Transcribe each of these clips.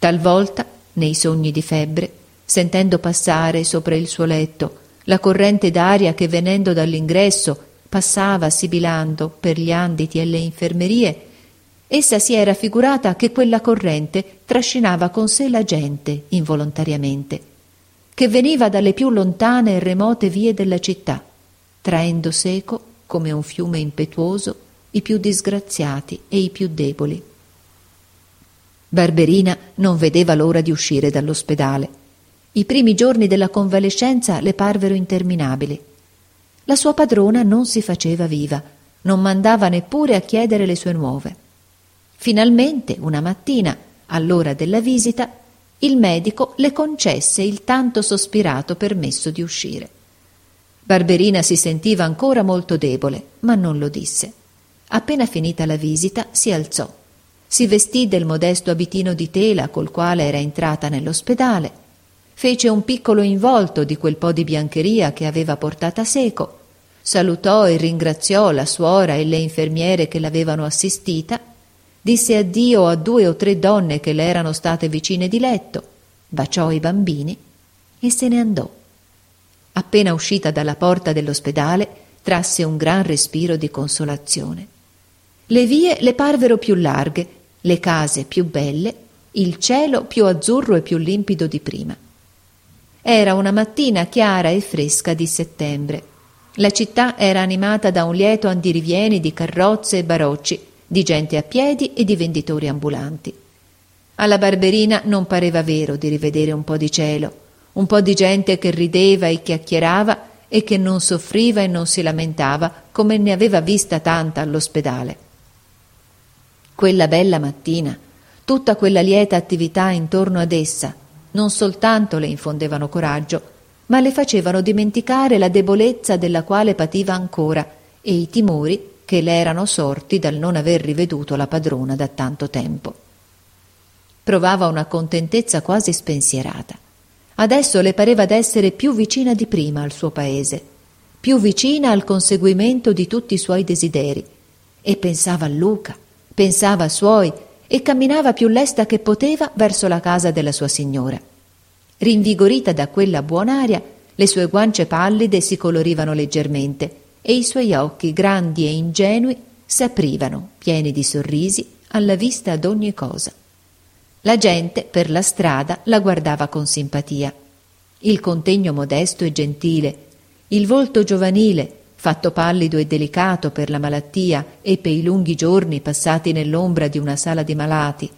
Talvolta, nei sogni di febbre, sentendo passare sopra il suo letto la corrente d'aria che venendo dall'ingresso passava sibilando per gli anditi e le infermerie, essa si era figurata che quella corrente trascinava con sé la gente involontariamente, che veniva dalle più lontane e remote vie della città, traendo seco, come un fiume impetuoso, i più disgraziati e i più deboli. Barberina non vedeva l'ora di uscire dall'ospedale. I primi giorni della convalescenza le parvero interminabili. La sua padrona non si faceva viva, non mandava neppure a chiedere le sue nuove. Finalmente, una mattina, all'ora della visita, il medico le concesse il tanto sospirato permesso di uscire. Barberina si sentiva ancora molto debole, ma non lo disse. Appena finita la visita, si alzò. Si vestì del modesto abitino di tela col quale era entrata nell'ospedale, fece un piccolo involto di quel po' di biancheria che aveva portata seco, salutò e ringraziò la suora e le infermiere che l'avevano assistita, disse addio a due o tre donne che le erano state vicine di letto, baciò i bambini e se ne andò. Appena uscita dalla porta dell'ospedale, trasse un gran respiro di consolazione. Le vie le parvero più larghe le case più belle, il cielo più azzurro e più limpido di prima. Era una mattina chiara e fresca di settembre. La città era animata da un lieto andirivieni di carrozze e barocci, di gente a piedi e di venditori ambulanti. Alla barberina non pareva vero di rivedere un po' di cielo, un po' di gente che rideva e chiacchierava e che non soffriva e non si lamentava come ne aveva vista tanta all'ospedale. Quella bella mattina, tutta quella lieta attività intorno ad essa, non soltanto le infondevano coraggio, ma le facevano dimenticare la debolezza della quale pativa ancora e i timori che le erano sorti dal non aver riveduto la padrona da tanto tempo. Provava una contentezza quasi spensierata. Adesso le pareva d'essere più vicina di prima al suo paese, più vicina al conseguimento di tutti i suoi desideri, e pensava a Luca, pensava a suoi e camminava più lesta che poteva verso la casa della sua signora. Rinvigorita da quella buon'aria, le sue guance pallide si colorivano leggermente e i suoi occhi grandi e ingenui s'aprivano, pieni di sorrisi, alla vista d'ogni cosa. La gente per la strada la guardava con simpatia. Il contegno modesto e gentile, il volto giovanile, fatto pallido e delicato per la malattia e per i lunghi giorni passati nell'ombra di una sala di malati.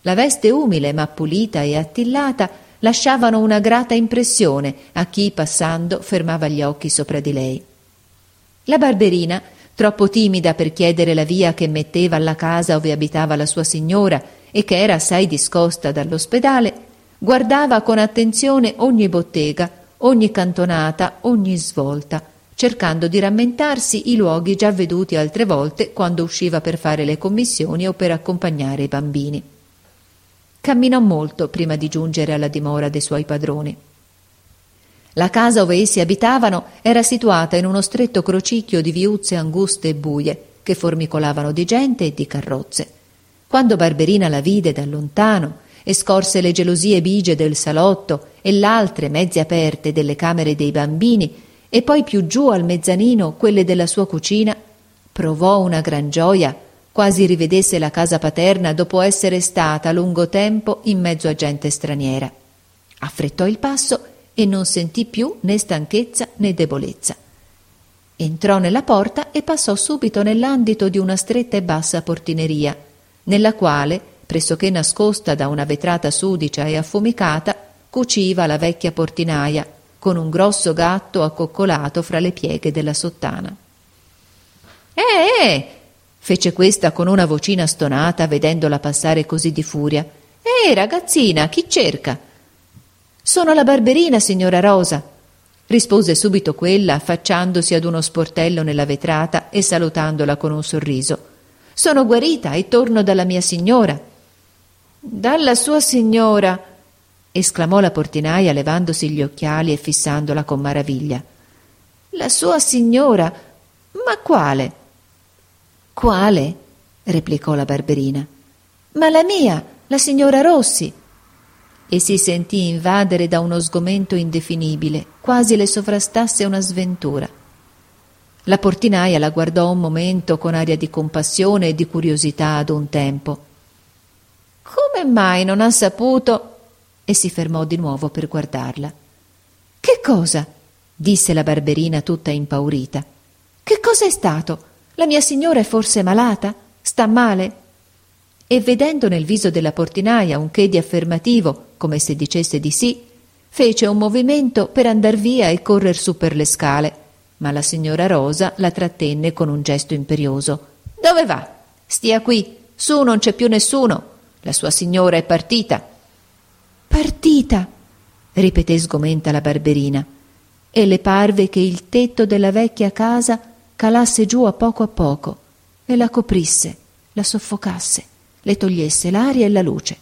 La veste umile ma pulita e attillata lasciavano una grata impressione a chi passando fermava gli occhi sopra di lei. La barberina, troppo timida per chiedere la via che metteva alla casa dove abitava la sua signora e che era assai discosta dall'ospedale, guardava con attenzione ogni bottega, ogni cantonata, ogni svolta, cercando di rammentarsi i luoghi già veduti altre volte quando usciva per fare le commissioni o per accompagnare i bambini. Camminò molto prima di giungere alla dimora dei suoi padroni. La casa dove essi abitavano era situata in uno stretto crocicchio di viuzze anguste e buie che formicolavano di gente e di carrozze. Quando Barberina la vide da lontano e scorse le gelosie bigie del salotto e l'altre mezze aperte delle camere dei bambini, e poi più giù al mezzanino quelle della sua cucina, provò una gran gioia, quasi rivedesse la casa paterna dopo essere stata lungo tempo in mezzo a gente straniera. Affrettò il passo e non sentì più né stanchezza né debolezza. Entrò nella porta e passò subito nell'andito di una stretta e bassa portineria, nella quale, pressoché nascosta da una vetrata sudicia e affumicata, cuciva la vecchia portinaia, con un grosso gatto accoccolato fra le pieghe della sottana. Eh, eh! fece questa con una vocina stonata, vedendola passare così di furia. Eh, ragazzina, chi cerca? Sono la barberina, signora Rosa, rispose subito quella, affacciandosi ad uno sportello nella vetrata e salutandola con un sorriso. Sono guarita e torno dalla mia signora. Dalla sua signora, esclamò la portinaia levandosi gli occhiali e fissandola con maraviglia. La sua signora? Ma quale? Quale? replicò la barberina. Ma la mia, la signora Rossi. e si sentì invadere da uno sgomento indefinibile, quasi le sovrastasse una sventura. La portinaia la guardò un momento con aria di compassione e di curiosità ad un tempo. Come mai non ha saputo? E si fermò di nuovo per guardarla. Che cosa? disse la barberina tutta impaurita. Che cosa è stato? La mia signora è forse malata? Sta male? E vedendo nel viso della portinaia un che di affermativo, come se dicesse di sì, fece un movimento per andar via e correr su per le scale, ma la signora Rosa la trattenne con un gesto imperioso. Dove va? Stia qui, su non c'è più nessuno. La sua signora è partita. Partita, ripeté sgomenta la barberina, e le parve che il tetto della vecchia casa calasse giù a poco a poco e la coprisse, la soffocasse, le togliesse l'aria e la luce.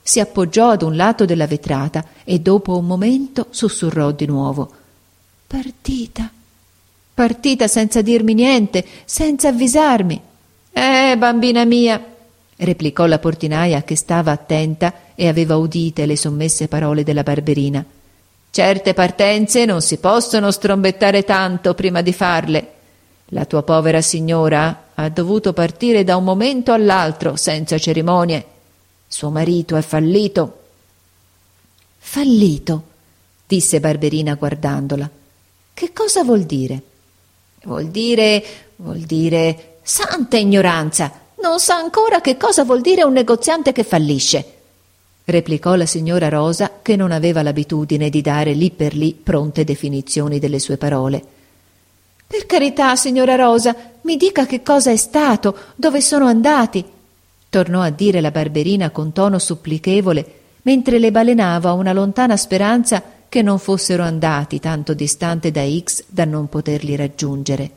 Si appoggiò ad un lato della vetrata e dopo un momento sussurrò di nuovo Partita. Partita senza dirmi niente, senza avvisarmi. Eh, bambina mia, replicò la portinaia che stava attenta e aveva udite le sommesse parole della barberina. Certe partenze non si possono strombettare tanto prima di farle. La tua povera signora ha dovuto partire da un momento all'altro senza cerimonie. Suo marito è fallito. Fallito, disse Barberina guardandola. Che cosa vuol dire? Vuol dire. vuol dire. santa ignoranza! Non sa ancora che cosa vuol dire un negoziante che fallisce, replicò la signora Rosa, che non aveva l'abitudine di dare lì per lì pronte definizioni delle sue parole. Per carità, signora Rosa, mi dica che cosa è stato, dove sono andati, tornò a dire la barberina con tono supplichevole, mentre le balenava una lontana speranza che non fossero andati tanto distante da X da non poterli raggiungere.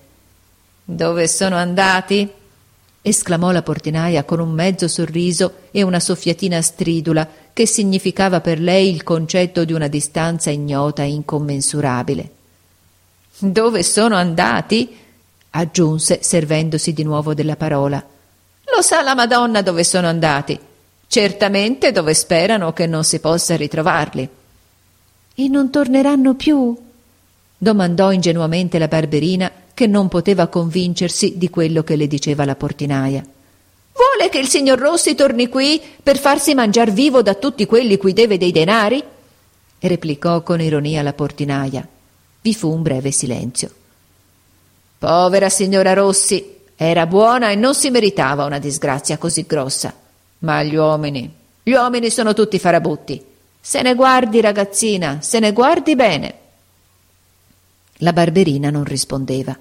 Dove sono andati? Esclamò la portinaia con un mezzo sorriso e una soffiatina stridula che significava per lei il concetto di una distanza ignota e incommensurabile. Dove sono andati? aggiunse, servendosi di nuovo della parola. Lo sa la Madonna dove sono andati. Certamente dove sperano che non si possa ritrovarli. E non torneranno più? domandò ingenuamente la barberina che non poteva convincersi di quello che le diceva la portinaia. Vuole che il signor Rossi torni qui per farsi mangiar vivo da tutti quelli cui deve dei denari? replicò con ironia la portinaia. Vi fu un breve silenzio. Povera signora Rossi, era buona e non si meritava una disgrazia così grossa. Ma gli uomini, gli uomini sono tutti farabutti. Se ne guardi, ragazzina, se ne guardi bene. La barberina non rispondeva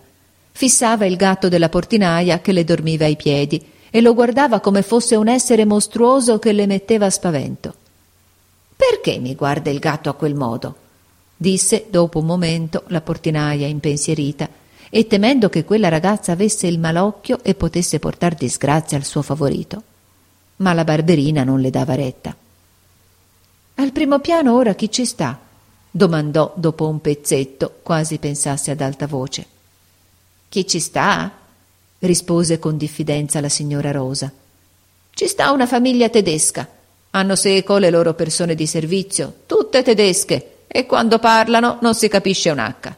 fissava il gatto della portinaia che le dormiva ai piedi e lo guardava come fosse un essere mostruoso che le metteva spavento. Perché mi guarda il gatto a quel modo? disse dopo un momento la portinaia impensierita e temendo che quella ragazza avesse il malocchio e potesse portar disgrazia al suo favorito. Ma la barberina non le dava retta. Al primo piano ora chi ci sta? domandò dopo un pezzetto, quasi pensasse ad alta voce. Chi ci sta? rispose con diffidenza la signora Rosa. Ci sta una famiglia tedesca. Hanno seco le loro persone di servizio, tutte tedesche, e quando parlano non si capisce un H.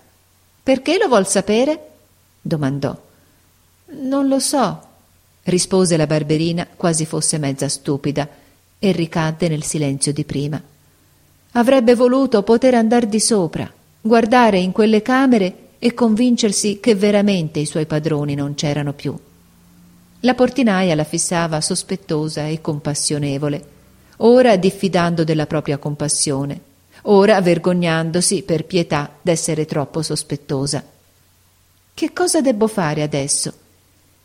Perché lo vuol sapere? domandò. Non lo so, rispose la barberina quasi fosse mezza stupida, e ricadde nel silenzio di prima. Avrebbe voluto poter andar di sopra, guardare in quelle camere e convincersi che veramente i suoi padroni non c'erano più. La portinaia la fissava sospettosa e compassionevole, ora diffidando della propria compassione, ora vergognandosi per pietà d'essere troppo sospettosa. Che cosa debbo fare adesso?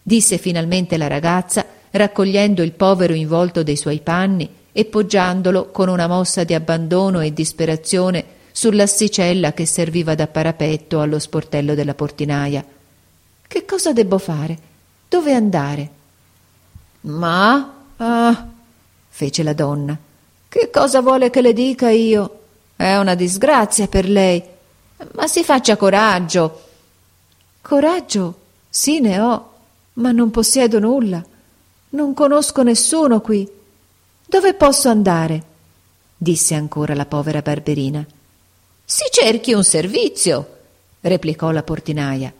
disse finalmente la ragazza, raccogliendo il povero involto dei suoi panni e poggiandolo con una mossa di abbandono e disperazione sull'assicella che serviva da parapetto allo sportello della portinaia. Che cosa debbo fare? Dove andare? Ma ah, fece la donna. Che cosa vuole che le dica io? È una disgrazia per lei. Ma si faccia coraggio. Coraggio? Sì, ne ho, ma non possiedo nulla. Non conosco nessuno qui. Dove posso andare? disse ancora la povera Barberina. Si cerchi un servizio, replicò la portinaia.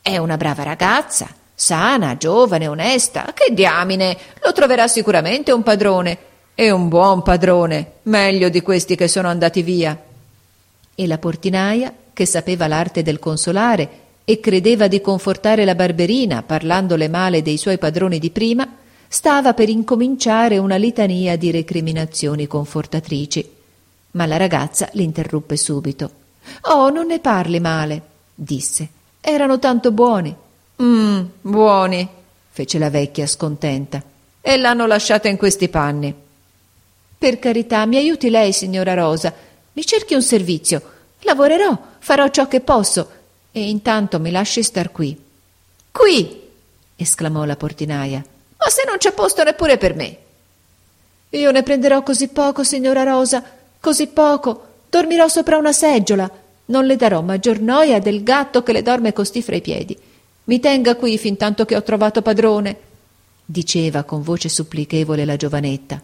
È una brava ragazza, sana, giovane, onesta. Che diamine, lo troverà sicuramente un padrone. E un buon padrone, meglio di questi che sono andati via. E la portinaia, che sapeva l'arte del consolare e credeva di confortare la barberina parlandole male dei suoi padroni di prima, stava per incominciare una litania di recriminazioni confortatrici. Ma la ragazza l'interruppe subito. Oh, non ne parli male, disse. Erano tanto buoni. Mmm, buoni, fece la vecchia scontenta. E l'hanno lasciata in questi panni. Per carità, mi aiuti lei, signora Rosa. Mi cerchi un servizio. Lavorerò, farò ciò che posso. E intanto mi lasci star qui. Qui! esclamò la portinaia. Ma se non c'è posto neppure per me. Io ne prenderò così poco, signora Rosa, così poco. Dormirò sopra una seggiola. Non le darò maggior noia del gatto che le dorme così fra i piedi. Mi tenga qui fin tanto che ho trovato padrone, diceva con voce supplichevole la giovanetta.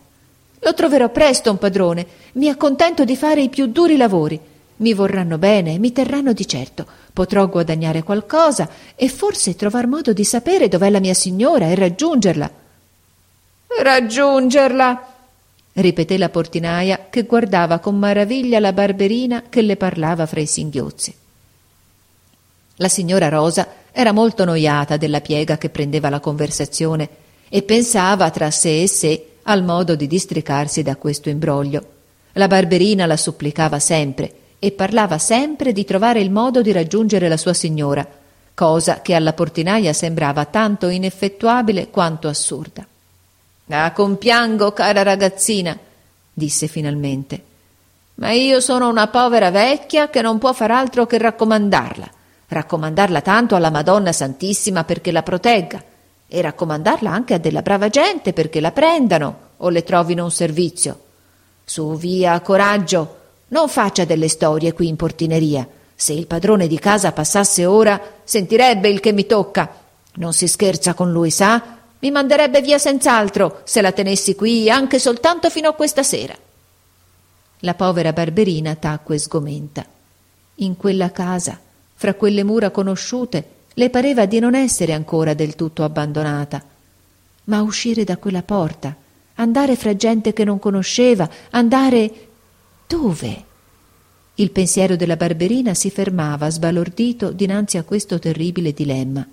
Lo troverò presto un padrone. Mi accontento di fare i più duri lavori. Mi vorranno bene, mi terranno di certo. Potrò guadagnare qualcosa e forse trovar modo di sapere dov'è la mia signora e raggiungerla. Raggiungerla! Ripeté la portinaia che guardava con maraviglia la barberina che le parlava fra i singhiozzi. La signora Rosa era molto noiata della piega che prendeva la conversazione e pensava tra sé e sé al modo di districarsi da questo imbroglio. La barberina la supplicava sempre e parlava sempre di trovare il modo di raggiungere la sua signora, cosa che alla portinaia sembrava tanto ineffettuabile quanto assurda. Ah, compiango, cara ragazzina, disse finalmente. Ma io sono una povera vecchia che non può far altro che raccomandarla, raccomandarla tanto alla Madonna Santissima perché la protegga, e raccomandarla anche a della brava gente perché la prendano o le trovino un servizio. Su, via, coraggio, non faccia delle storie qui in portineria. Se il padrone di casa passasse ora, sentirebbe il che mi tocca. Non si scherza con lui, sa? Mi manderebbe via senz'altro se la tenessi qui anche soltanto fino a questa sera. La povera barberina tacque sgomenta. In quella casa, fra quelle mura conosciute, le pareva di non essere ancora del tutto abbandonata. Ma uscire da quella porta, andare fra gente che non conosceva, andare dove? Il pensiero della barberina si fermava sbalordito dinanzi a questo terribile dilemma.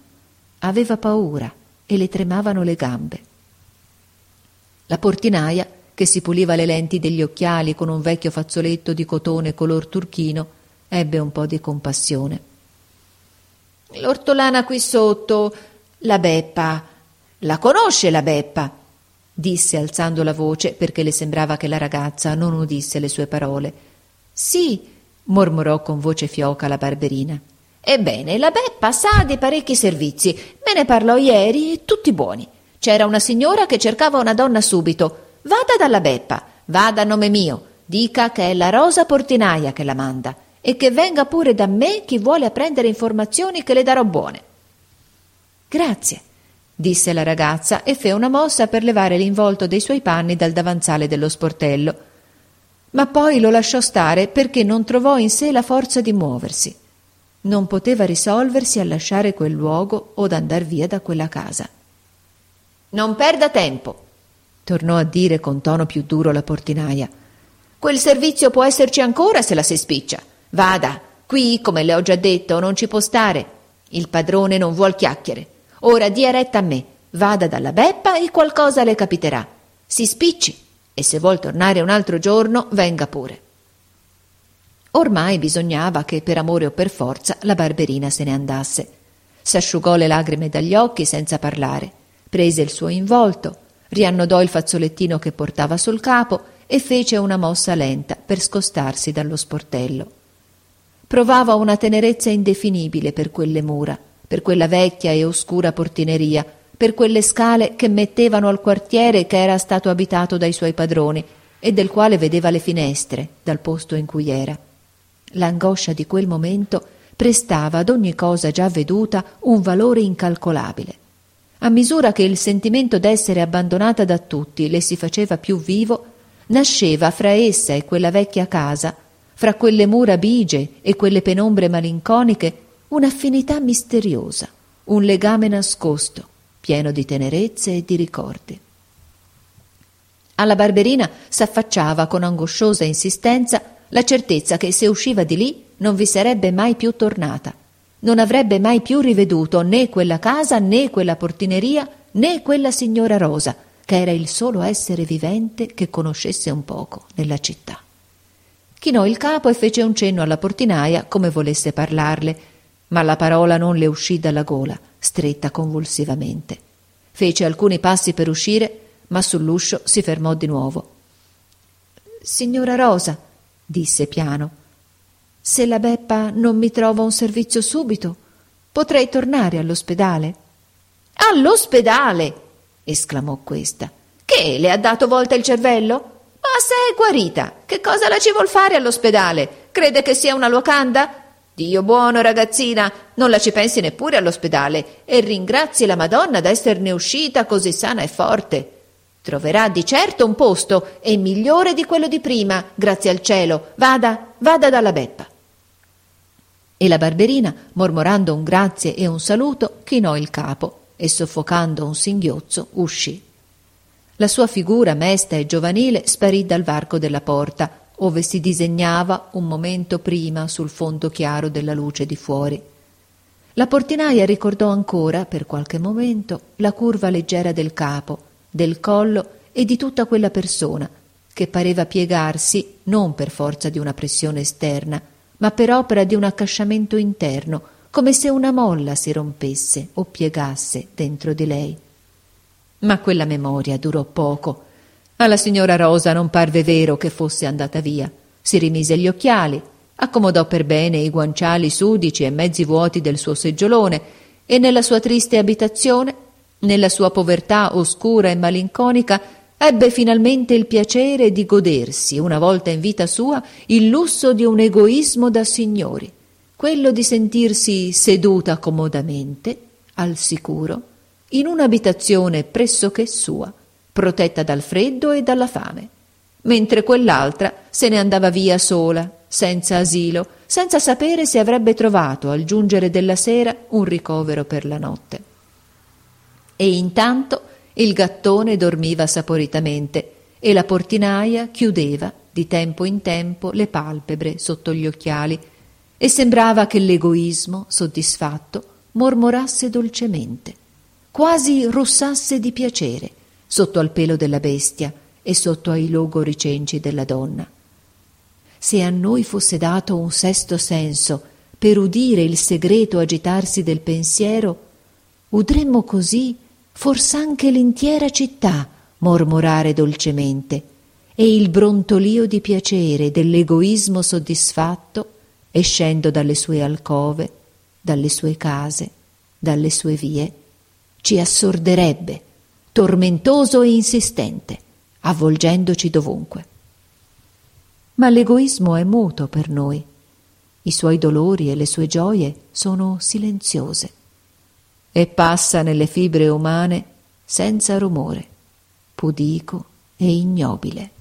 Aveva paura e le tremavano le gambe. La portinaia, che si puliva le lenti degli occhiali con un vecchio fazzoletto di cotone color turchino, ebbe un po' di compassione. L'ortolana qui sotto, la Beppa. La conosce la Beppa? disse alzando la voce perché le sembrava che la ragazza non udisse le sue parole. Sì, mormorò con voce fioca la barberina. Ebbene, la Beppa sa di parecchi servizi. Me ne parlò ieri e tutti buoni. C'era una signora che cercava una donna subito. Vada dalla Beppa, vada a nome mio. Dica che è la Rosa Portinaia che la manda e che venga pure da me chi vuole apprendere informazioni che le darò buone. Grazie disse la ragazza e fe una mossa per levare l'involto dei suoi panni dal davanzale dello sportello. Ma poi lo lasciò stare perché non trovò in sé la forza di muoversi. Non poteva risolversi a lasciare quel luogo o ad andar via da quella casa. Non perda tempo, tornò a dire con tono più duro la portinaia. Quel servizio può esserci ancora se la si spiccia. Vada, qui, come le ho già detto, non ci può stare. Il padrone non vuol chiacchiere. Ora dia retta a me, vada dalla Beppa e qualcosa le capiterà. Si spicci e se vuol tornare un altro giorno venga pure. Ormai bisognava che per amore o per forza la barberina se ne andasse. S'asciugò le lagrime dagli occhi senza parlare, prese il suo involto, riannodò il fazzolettino che portava sul capo e fece una mossa lenta per scostarsi dallo sportello. Provava una tenerezza indefinibile per quelle mura per quella vecchia e oscura portineria, per quelle scale che mettevano al quartiere che era stato abitato dai suoi padroni e del quale vedeva le finestre dal posto in cui era. L'angoscia di quel momento prestava ad ogni cosa già veduta un valore incalcolabile. A misura che il sentimento d'essere abbandonata da tutti le si faceva più vivo, nasceva fra essa e quella vecchia casa, fra quelle mura bigie e quelle penombre malinconiche, un'affinità misteriosa, un legame nascosto, pieno di tenerezze e di ricordi. Alla barberina s'affacciava con angosciosa insistenza la certezza che se usciva di lì non vi sarebbe mai più tornata, non avrebbe mai più riveduto né quella casa né quella portineria né quella signora Rosa, che era il solo essere vivente che conoscesse un poco nella città. Chinò il capo e fece un cenno alla portinaia come volesse parlarle, ma la parola non le uscì dalla gola, stretta convulsivamente. Fece alcuni passi per uscire, ma sull'uscio si fermò di nuovo. Signora Rosa, disse piano, se la Beppa non mi trova un servizio subito, potrei tornare all'ospedale. All'ospedale! esclamò questa. Che le ha dato volta il cervello? Ma se è guarita, che cosa la ci vuol fare all'ospedale? Crede che sia una locanda? Dio buono, ragazzina, non la ci pensi neppure all'ospedale e ringrazi la Madonna d'esserne uscita così sana e forte. Troverà di certo un posto e migliore di quello di prima, grazie al cielo. Vada, vada dalla Beppa. E la barberina, mormorando un grazie e un saluto, chinò il capo e soffocando un singhiozzo uscì. La sua figura mesta e giovanile sparì dal varco della porta, ove si disegnava un momento prima sul fondo chiaro della luce di fuori. La portinaia ricordò ancora, per qualche momento, la curva leggera del capo, del collo e di tutta quella persona, che pareva piegarsi non per forza di una pressione esterna, ma per opera di un accasciamento interno, come se una molla si rompesse o piegasse dentro di lei. Ma quella memoria durò poco. Alla signora Rosa non parve vero che fosse andata via. Si rimise gli occhiali, accomodò per bene i guanciali sudici e mezzi vuoti del suo seggiolone e nella sua triste abitazione, nella sua povertà oscura e malinconica, ebbe finalmente il piacere di godersi, una volta in vita sua, il lusso di un egoismo da signori quello di sentirsi seduta comodamente, al sicuro, in un'abitazione pressoché sua, protetta dal freddo e dalla fame, mentre quell'altra se ne andava via sola, senza asilo, senza sapere se avrebbe trovato al giungere della sera un ricovero per la notte. E intanto il gattone dormiva saporitamente e la portinaia chiudeva di tempo in tempo le palpebre sotto gli occhiali e sembrava che l'egoismo, soddisfatto, mormorasse dolcemente, quasi russasse di piacere sotto al pelo della bestia e sotto ai logori cenci della donna. Se a noi fosse dato un sesto senso per udire il segreto agitarsi del pensiero, udremmo così fors'anche l'intera città mormorare dolcemente e il brontolio di piacere dell'egoismo soddisfatto escendo dalle sue alcove, dalle sue case, dalle sue vie, ci assorderebbe, tormentoso e insistente, avvolgendoci dovunque. Ma l'egoismo è muto per noi. I suoi dolori e le sue gioie sono silenziose e passa nelle fibre umane senza rumore, pudico e ignobile.